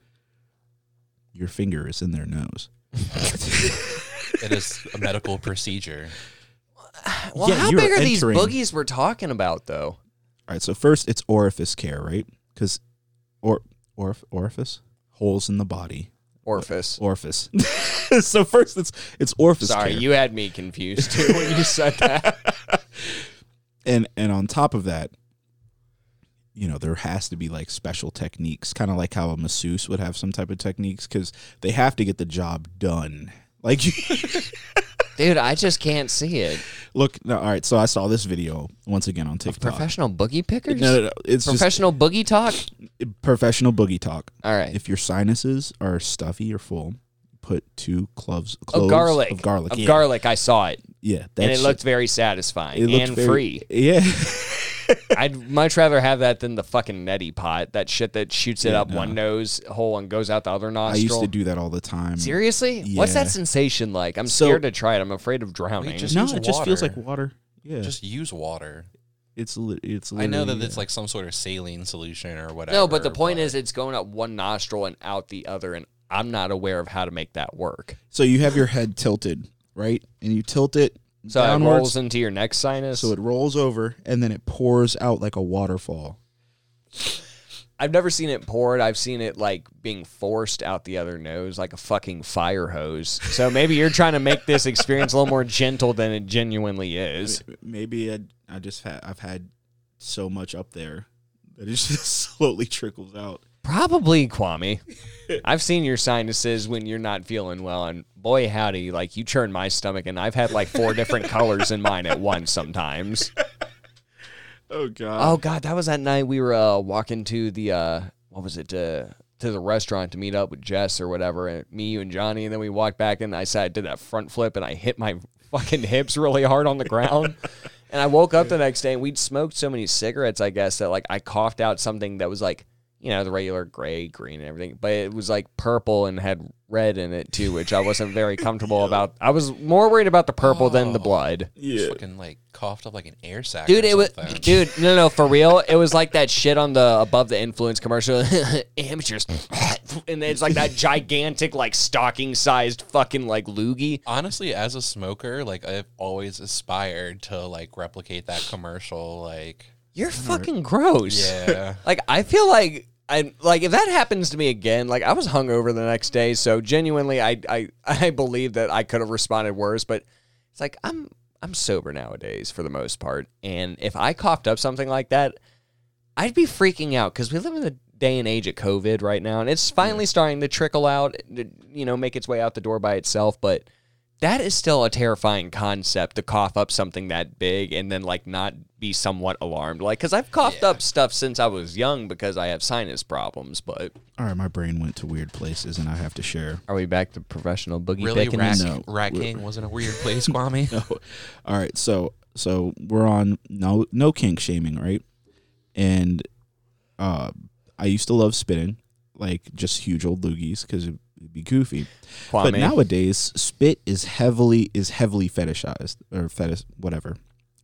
Your finger is in their nose. It is a medical procedure. Well, Yeah, how big are these boogies we're talking about, though? All right, so first it's orifice care, right? Because or orif- orifice holes in the body. Orifice. Uh, orifice. so first it's it's orifice Sorry, care. you had me confused too when you said that. and and on top of that, you know, there has to be like special techniques, kind of like how a masseuse would have some type of techniques because they have to get the job done. Like, Dude, I just can't see it. look, no, all right. So I saw this video once again on TikTok. Professional boogie pickers? no, no, no, it's Professional boogie talk? professional boogie talk. All right. If your sinuses are stuffy or full, put two cloves, cloves Of garlic. Of garlic. Of yeah. garlic. I saw it. Yeah, that and it shit- looked very satisfying it looked and very- free. Yeah. I'd much rather have that than the fucking neti pot. That shit that shoots it Yeah, up no. one nose hole and goes out the other nostril. I nostril. used to do that all the time. Seriously? What's Yeah. that sensation like? I'm So- scared to try it. I'm afraid of drowning. just- No, use it just feels water. like water. Yeah, Just use water. it's li- it's. I know that literally, it's yeah. like some sort of saline solution or whatever. no, but the point is it's going up one nostril and out the other, and I'm not aware of how to make that work. So you have your head tilted, right? And you tilt it So it rolls into your neck sinus. so it rolls over, and then it pours out like a waterfall. I've never seen it poured. I've seen it like being forced out the other nose like a fucking fire hose. So maybe you're trying to make this experience a little more gentle than it genuinely is. Maybe I, I just had I've had so much up there that it just slowly trickles out. Probably, Kwame. I've seen your sinuses when you're not feeling well, and boy, howdy, like you churn my stomach, and I've had like four different colors in mine at once sometimes. Oh god. Oh God, that was that night we were uh, walking to the uh, what was it uh, to the restaurant to meet up with Jess or whatever, and me, you, and Johnny, and then we walked back, and I said I did that front flip, and I hit my fucking hips really hard on the ground. And I woke up the next day, and we'd smoked so many cigarettes, I guess, that like I coughed out something that was like, you know, the regular gray, green, and everything, but it was like purple and had red in it too, which I wasn't very comfortable about. I was more worried about the purple than the oh. blood. Yeah. Fucking like coughed up like an air sac. Dude, or it was dude. No, no, for real. It was like that shit on the above the influence commercial. Amateurs, and it's like that gigantic, like stocking sized fucking like loogie. Honestly, as a smoker, like I've always aspired to like replicate that commercial. Like, You're fucking gross. yeah, Like I feel like I like if that happens to me again, like I was hungover the next day, so genuinely I I I believe that I could have responded worse, but it's like I'm I'm sober nowadays for the most part, and if I coughed up something like that, I'd be freaking out because we live in the day and age of COVID right now, and it's finally starting to trickle out, you know, make its way out the door by itself, but. That is still a terrifying concept to cough up something that big and then like not be somewhat alarmed. Like, because I've coughed Yeah. up stuff since I was young because I have sinus problems. But All right, my brain went to weird places, and I have to share. are we back to professional boogie really, picking? Rat, No. Rat King wasn't a weird place, Kwame. No. All right, so so we're on no no kink shaming, right? And uh, I used to love spitting, like just huge old loogies, because it'd be goofy. But nowadays, spit is heavily is heavily fetishized or fetish whatever.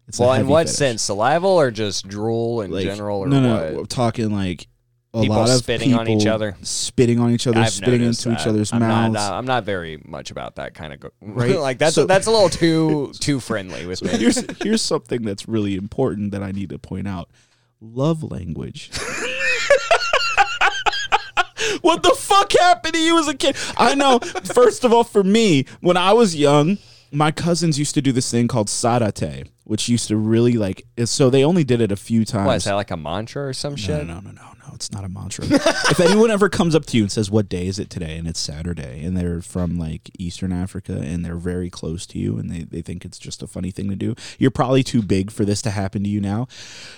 It's a well, in what fetish. sense? Salival or just drool in Like, general or no, no, what? no, we're talking like a People lot of spitting on each other? spitting on each other, I've spitting into each other's I'm mouths. Not, uh, I'm not very much about that kind of go- Right? like that's So- that's a little too too friendly with me. here's here's something that's really important that I need to point out. Love language. what the fuck happened to you as a kid? I know. First of all, for me, when I was young, my cousins used to do this thing called sarate, which used to really like. So they only did it a few times. What is that like a mantra or some shit? No, no, no, no, no. It's not a mantra. if anyone ever comes up to you and says, "What day is it today?" and it's Saturday, and they're from like Eastern Africa and they're very close to you, and they, they think it's just a funny thing to do, you're probably too big for this to happen to you now.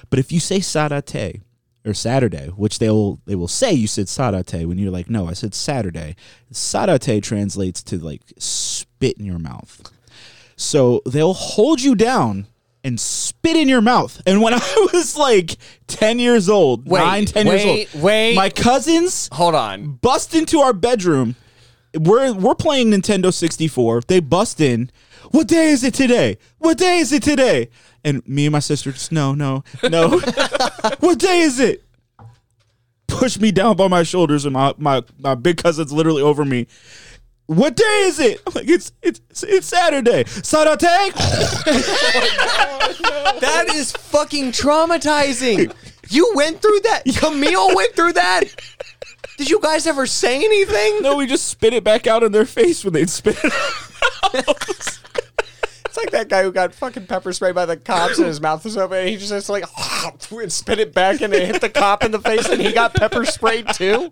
But if you say Sarate or Saturday, which they will they will say you said Sarate when you're like, "No, I said Saturday." Sarate translates to like spit in your mouth. So they'll hold you down and spit in your mouth. And when I was like 10 years old, Wait, nine, 10 wait, years old, wait. my cousins Hold on. bust into our bedroom. We're we're playing Nintendo 64. They bust in. What day is it today? What day is it today? And me and my sister just no, no, no. what day is it? Push me down by my shoulders, and my, my, my big cousin's literally over me. What day is it? I'm like, it's it's it's Saturday. Saturday. Oh that is fucking traumatizing. You went through that. Camille went through that. Did you guys ever say anything? no, we just spit it back out in their face when they'd spit it. It's like that guy who got fucking pepper sprayed by the cops and his mouth was open and he just has to like and spit it back and it hit the cop in the face and he got pepper sprayed too.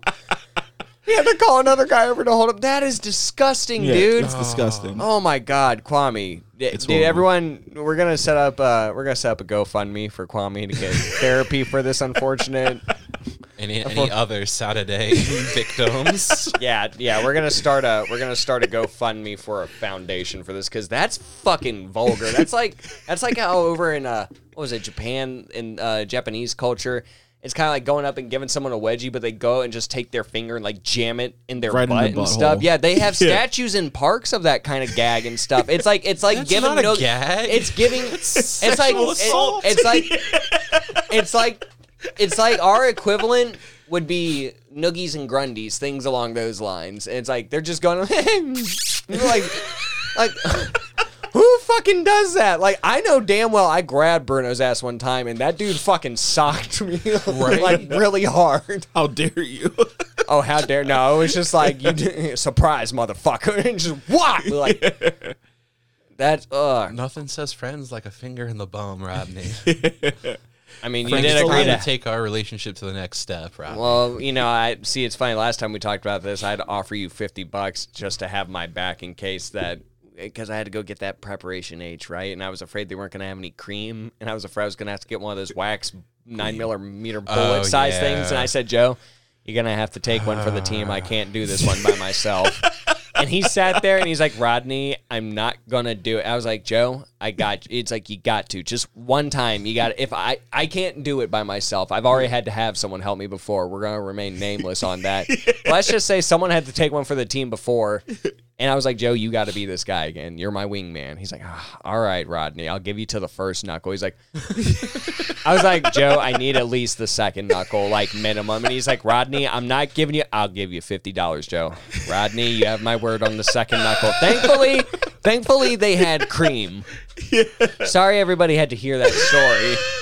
He had to call another guy over to hold him. That is disgusting, dude. it's disgusting. Oh my God, Kwame! It's Dude, horrible. everyone, we're gonna set up. Uh, we're gonna set up a GoFundMe for Kwame to get therapy for this unfortunate. Any, any other Saturday victims? Yeah, yeah, we're gonna start a we're gonna start a GoFundMe for a foundation for this because that's fucking vulgar. That's like that's like how over in uh what was it Japan in uh, Japanese culture. It's kind of like going up and giving someone a wedgie, but they go and just take their finger and like jam it in their Right in butt the and butthole. stuff. Yeah, they have Yeah. statues in parks of that kind of gag and stuff. It's like it's like That's giving not a no- gag. It's giving. it's like sexual it- assault. it's like it's like it's like our equivalent would be noogies and grundies, things along those lines. And it's like they're just going like like who fucking does that? Like I know damn well I grabbed Bruno's ass one time and that dude fucking socked me like really hard. How dare you? Oh how dare no! It was just like you d- surprise motherfucker and just what like that's uh Nothing says friends like a finger in the bum, Rodney. I mean you did agree to to take our relationship to the next step, right? Well, you know, I see. It's funny. Last time we talked about this, I'd offer you fifty bucks just to have my back in case that eh, because I had to go get that preparation H right, and I was afraid they weren't going to have any cream, and I was afraid I was going to have to get one of those wax nine millimeter oh, bullet Oh, size yeah. things, and I said, Joe, you're going to have to take one for the team. I ah. can't do this one by myself. and he sat there and he's like, Rodney, I'm not gonna do it. I was like, Joe, I got. It's like you got to just one time. You got. If I I can't do it by myself. I've already had to have someone help me before. We're gonna remain nameless on that. Let's just say someone had to take one for the team before. And I was like, Joe, you got to be this guy again. You're my wingman. He's like, ah, all right, Rodney, I'll give you to the first knuckle. He's like, I was like, Joe, I need at least the second knuckle, like minimum. And he's like, Rodney, I'm not giving you. I'll give you fifty dollars, Joe. Rodney, you have my word on the second knuckle. Thankfully, thankfully they had cream. Sorry, everybody had to hear that story.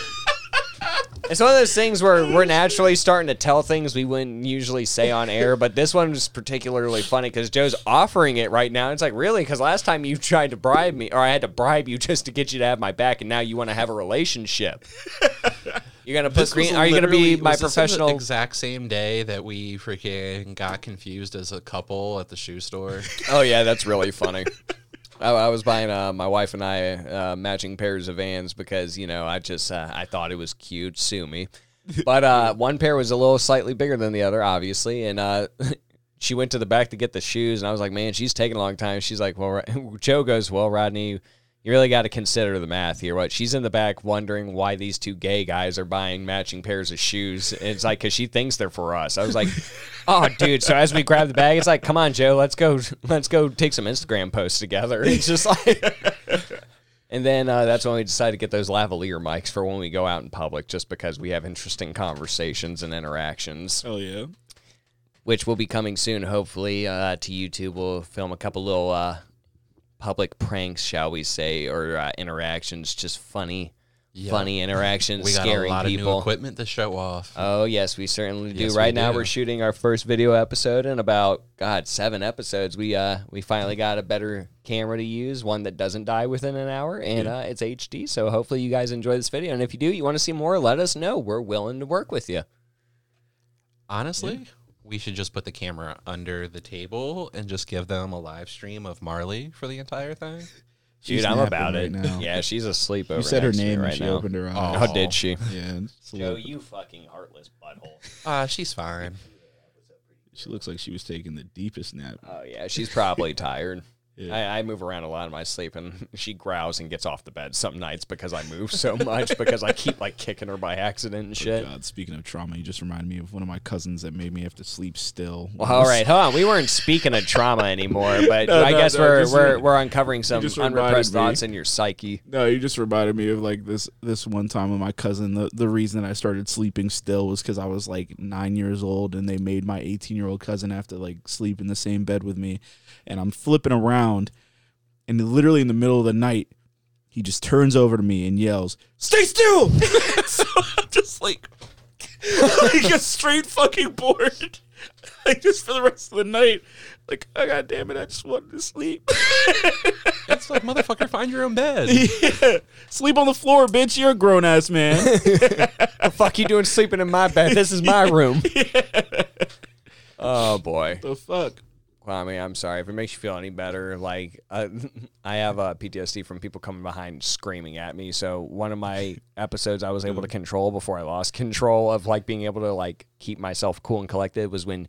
It's one of those things where we're naturally starting to tell things we wouldn't usually say on air, but this one was particularly funny because Joe's offering it right now. It's like, really? Because last time you tried to bribe me, or I had to bribe you just to get you to have my back, and now you want to have a relationship. You're gonna put green? Are you gonna be my was this the professional? exact same day that we freaking got confused as a couple at the shoe store. Oh yeah, that's really funny. I, I was buying uh, my wife and I uh, matching pairs of Vans because you know I just uh, I thought it was cute. Sue me, but uh, one pair was a little slightly bigger than the other, obviously, and uh, she went to the back to get the shoes, and I was like, man, she's taking a long time. She's like, well, Joe goes, well, Rodney. You really got to consider the math here. What she's in the back wondering why these two gay guys are buying matching pairs of shoes. And it's like because she thinks they're for us. I was like, oh, dude. So as we grab the bag, it's like, come on, Joe, let's go, let's go take some Instagram posts together. It's just like, and then uh, that's when we decided to get those lavalier mics for when we go out in public, just because we have interesting conversations and interactions Oh yeah. which will be coming soon, hopefully, uh, to YouTube. We'll film a couple little uh, public pranks, shall we say, or uh, interactions, just funny, Yeah. funny interactions, We got a lot of new equipment to show off. Oh yes, we certainly do. Yes, we right now, do. we're shooting our first video episode in about God seven episodes. We uh we finally got a better camera to use, one that doesn't die within an hour, and uh, it's HD. So hopefully you guys enjoy this video. And if you do, you want to see more, let us know. We're willing to work with you. Honestly, we should just put the camera under the table and just give them a live stream of Marley for the entire thing. She's Dude, I'm about right it. now. Yeah, she's asleep over. You said her next to me name right and she now. opened her eyes. How did she? Yeah. it's a Joe, you fucking heartless butthole. Uh, she's fine. she looks like she was taking the deepest nap. Oh yeah, she's probably tired. Yeah. I, I move around a lot in my sleep, and she growls and gets off the bed some nights because I move so much because I keep like kicking her by accident and oh, shit. God, speaking of trauma, you just reminded me of one of my cousins that made me have to sleep still. Well, all right, hold on. We weren't speaking of trauma anymore, but No, I no, guess no, we're we're we're uncovering some unrepressed thoughts in your psyche. No, you just reminded me of like this this one time with my cousin. The the reason I started sleeping still was because I was like nine years old, and they made my eighteen year old cousin have to like sleep in the same bed with me, and I'm flipping around, and literally in the middle of the night, he just turns over to me and yells, "Stay still!" so I'm just like, like a straight fucking bored, like just for the rest of the night. Like, oh god damn it, I just wanted to sleep. It's like motherfucker, find your own bed. yeah. Sleep on the floor, bitch. You're a grown ass man. The fuck you doing sleeping in my bed? This is my room. Oh boy. the fuck? Kwame, I'm sorry if it makes you feel any better. Like uh, I have uh, PTSD from people coming behind screaming at me. So one of my episodes I was able to control before I lost control of like being able to like keep myself cool and collected was when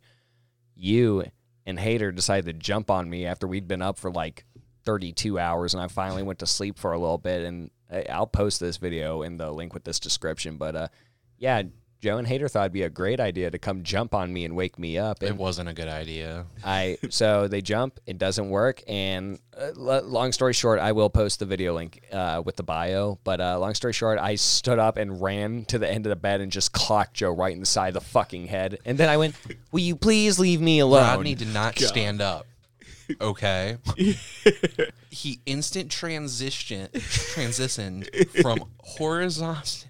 you and Hater decided to jump on me after we'd been up for like 32 hours and I finally went to sleep for a little bit and I- I'll post this video in the link with this description. But uh, yeah, Joe and Hater thought it'd be a great idea to come jump on me and wake me up. It wasn't a good idea. I so they jump, it doesn't work, and uh, l- long story short, I will post the video link uh, with the bio. But uh, long story short, I stood up and ran to the end of the bed and just clocked Joe right in the side of the fucking head, and then I went, "Will you please leave me alone?" Rodney did not stand up. Okay. he instant transition transitioned from horizontal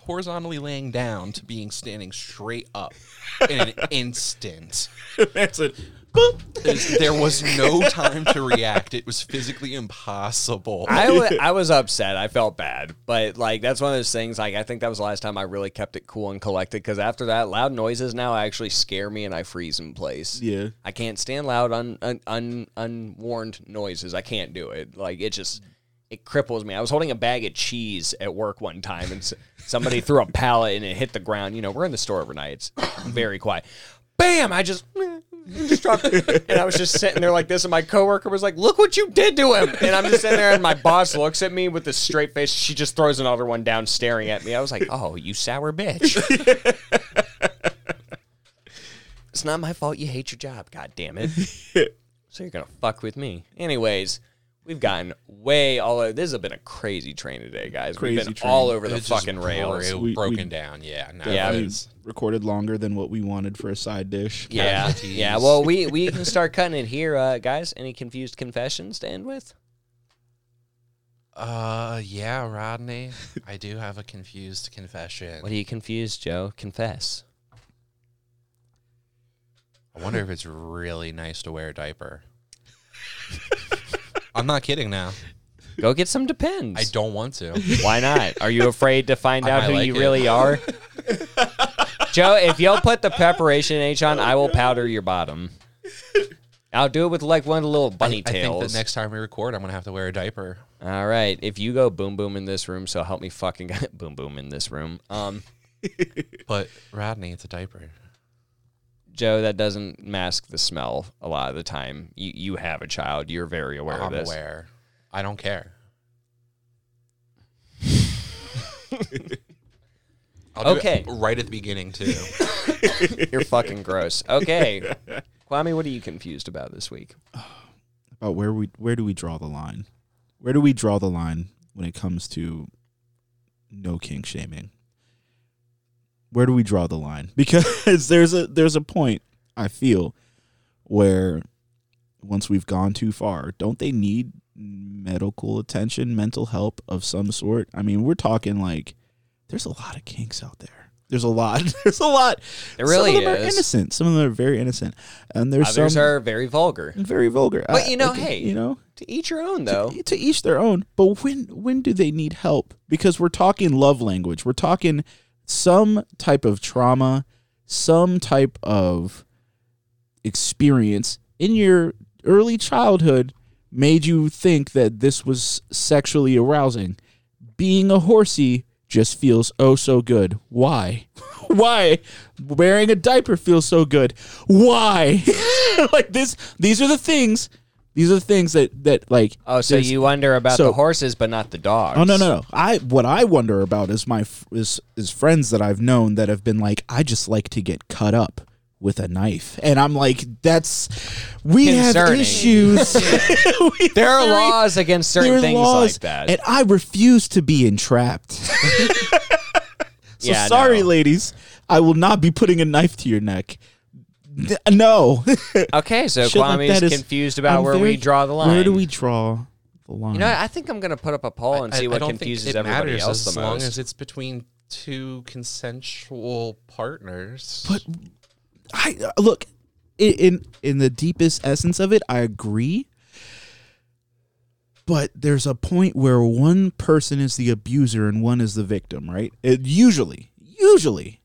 horizontally laying down to being standing straight up in an instant. Man said, "Boop." There was no time to react. It was physically impossible. I I was upset. I felt bad, but like that's one of those things. Like I think that was the last time I really kept it cool and collected. Because after that, loud noises now actually scare me and I freeze in place. Yeah. I can't stand loud, un, un, un, unwarned noises. I can't do it. Like it just it cripples me. I was holding a bag of cheese at work one time, and somebody threw a pallet and it hit the ground. You know, we're in the store overnight. It's very quiet. Bam! I just Just dropped. And I was just sitting there like this, and my coworker was like, "Look what you did to him!" And I'm just sitting there, and my boss looks at me with a straight face. She just throws another one down, staring at me. I was like, "Oh, you sour bitch." it's not my fault you hate your job. God damn it. so you're gonna fuck with me, anyways. We've gotten way all over. This has been a crazy train today, guys. Crazy We've been train. all over the It's fucking rails. bro- We- broken we- down. Yeah. No, Yeah, We it's- recorded longer than what we wanted for a side dish. Yeah, yeah. Well, we we can start cutting it here, uh, guys. Any confused confessions to end with? Uh, yeah, Rodney. I do have a confused confession. What are you confused, Joe? Confess. I wonder if it's really nice to wear a diaper. I'm not kidding now. Go get some Depends. I don't want to. Why not? Are you afraid to find I out might who like you it. really are? Joe, if you'll put the preparation H on, I will powder your bottom. I'll do it with like one of the little bunny I think tails. that next time we record, I'm gonna have to wear a diaper. All right. If you go boom boom in this room, so help me fucking get boom boom in this room. Um, But Rodney, it's a diaper. Joe, that doesn't mask the smell a lot of the time. You you have a child. You're very aware of I'm this. aware. I don't care. I'll do Okay. it right at the beginning too. You're fucking gross. Okay. Kwame, what are you confused about this week? About where we where do we draw the line? Where do we draw the line when it comes to no kink shaming? Where do we draw the line? Because there's a there's a point I feel where once we've gone too far, don't they need medical attention, mental help of some sort? I mean, we're talking like there's a lot of kinks out there. There's a lot. There's a lot. There really some of them are is. innocent. Some of them are very innocent, and there's Others some are very vulgar. very vulgar. But you uh, know, like, hey, you know, To each your own, though. to, to each their own. But when when do they need help? Because we're talking love language. We're talking some type of trauma, some type of experience in your early childhood made you think that this was sexually arousing. Being a horsey just feels oh so good. Why? Why? Wearing a diaper feels so good. Why? like this these are the things these are things that that like Oh, so there's- you wonder about so- the horses, but not the dogs. Oh no no no! I what I wonder about is my f- is is friends that I've known that have been like I just like to get cut up with a knife, and I'm like that's we have Concerning. issues. We There are laws against there certain are things laws, like that. and I refuse to be entrapped. so Yeah, sorry, no. ladies, I will not be putting a knife to your neck. Th- No, okay, so Shit like Kwame's that is- confused about I'm where very- we draw the line. Where do we draw the line? You know, I think I'm gonna put up a poll and I- see I what don't confuses it everybody matters else as the long most. as it's between two consensual partners. But I uh, look i- in in the deepest essence of it, I agree. But there's a point where one person is the abuser and one is the victim, right? It, usually, usually,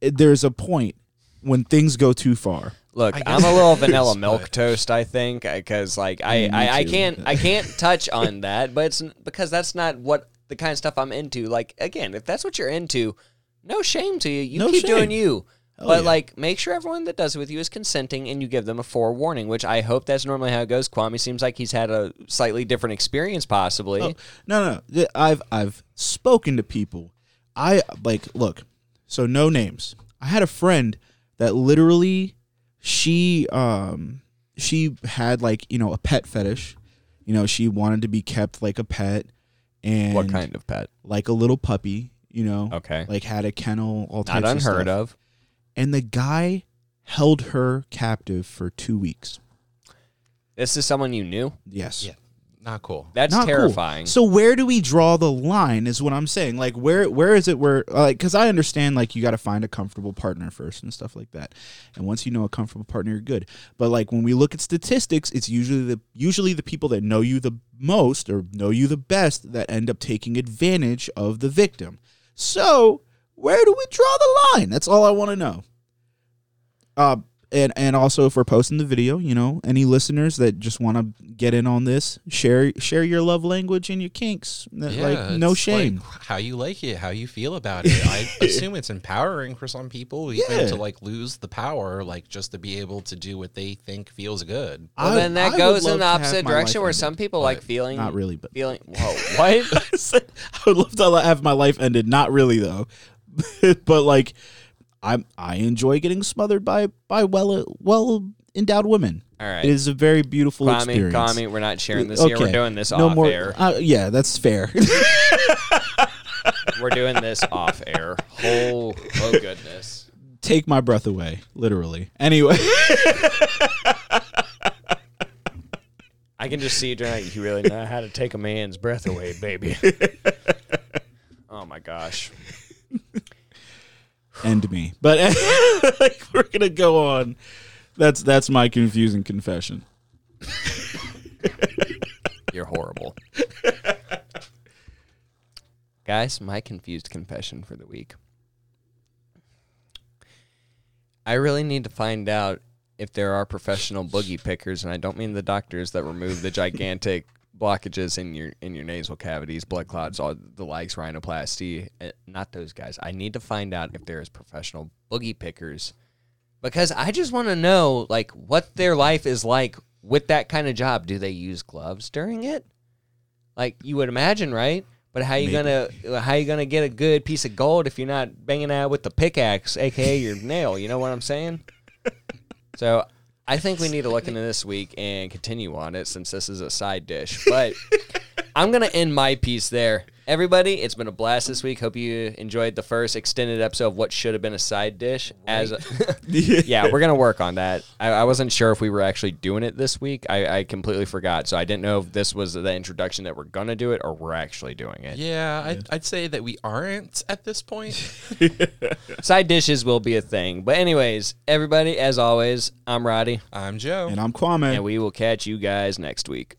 it- there's a point when things go too far. Look, I I'm a little vanilla is, milk toast. I think uh, because like I, I, I can't I can't touch on that, but it's because that's not what the kind of stuff I'm into. Like again, if that's what you're into, no shame to you. You No keep shame. doing you. Hell but yeah. like, make sure everyone that does it with you is consenting, and you give them a forewarning. Which I hope that's normally how it goes. Kwame seems like he's had a slightly different experience, possibly. Oh, no, no. I've I've spoken to people. I like look. So no names. I had a friend that literally she um she had like, you know, a pet fetish. You know, she wanted to be kept like a pet and what kind of pet? like a little puppy, you know. Okay, Like had a kennel, all types not of unheard stuff. of. And the guy held her captive for 2 weeks. This is someone you knew. Yes. Yeah, not cool. That's Not cool. terrifying. So where do we draw the line? Is what I'm saying. Like where where is it where like because I understand like you got to find a comfortable partner first and stuff like that. And once you know a comfortable partner, you're good. But like when we look at statistics, it's usually the usually the people that know you the most or know you the best that end up taking advantage of the victim. So where do we draw the line? That's all I want to know. Uh, and and also if we're posting the video, you know, any listeners that just want to get in on this, share share your love language and your kinks. Yeah, like no shame. like how you like it, how you feel about it. I assume it's empowering for some people, even Yeah. to like lose the power, like just to be able to do what they think feels good. Well, I- then that would goes in the opposite direction where ended. some people like feeling Not really, but feeling. Whoa, what? I would love to have my life ended. Not really though, but like I I enjoy getting smothered by by well well endowed women. All right. It is a very beautiful Kwame, experience. Kwame, we're not sharing this here. We're doing this no off more, air. Uh, yeah, that's fair. We're doing this off air. Oh, oh goodness. Take my breath away, literally. Anyway, I can just see you like, you really know how to take a man's breath away, baby. oh my gosh. End me. But like, we're gonna go on. That's that's my confusing confession. You're horrible. Guys, my confused confession for the week. I really need to find out if there are professional boogie pickers, and I don't mean the doctors that remove the gigantic blockages in your in your nasal cavities, blood clots, all the likes, rhinoplasty. eh, Not those guys. I need to find out if there is professional boogie pickers because I just want to know like what their life is like with that kind of job. Do they use gloves during it? Like you would imagine, right? But how you gonna how you gonna get a good piece of gold if you're not banging out with the pickaxe, aka your nail? You know what I'm saying? So I think we need to look into this week and continue on it since this is a side dish. But I'm gonna end my piece there. Everybody, it's been a blast this week. Hope you enjoyed the first extended episode of what should have been a side dish. As a, yeah, we're gonna work on that. I, I wasn't sure if we were actually doing it this week. I, I completely forgot, so I didn't know if this was the introduction that we're gonna do it or we're actually doing it. Yeah, I'd, I'd say that we aren't at this point. Side dishes will be a thing. But anyways, everybody, as always, I'm Roddy, I'm Joe. And I'm Kwame. and we will catch you guys next week.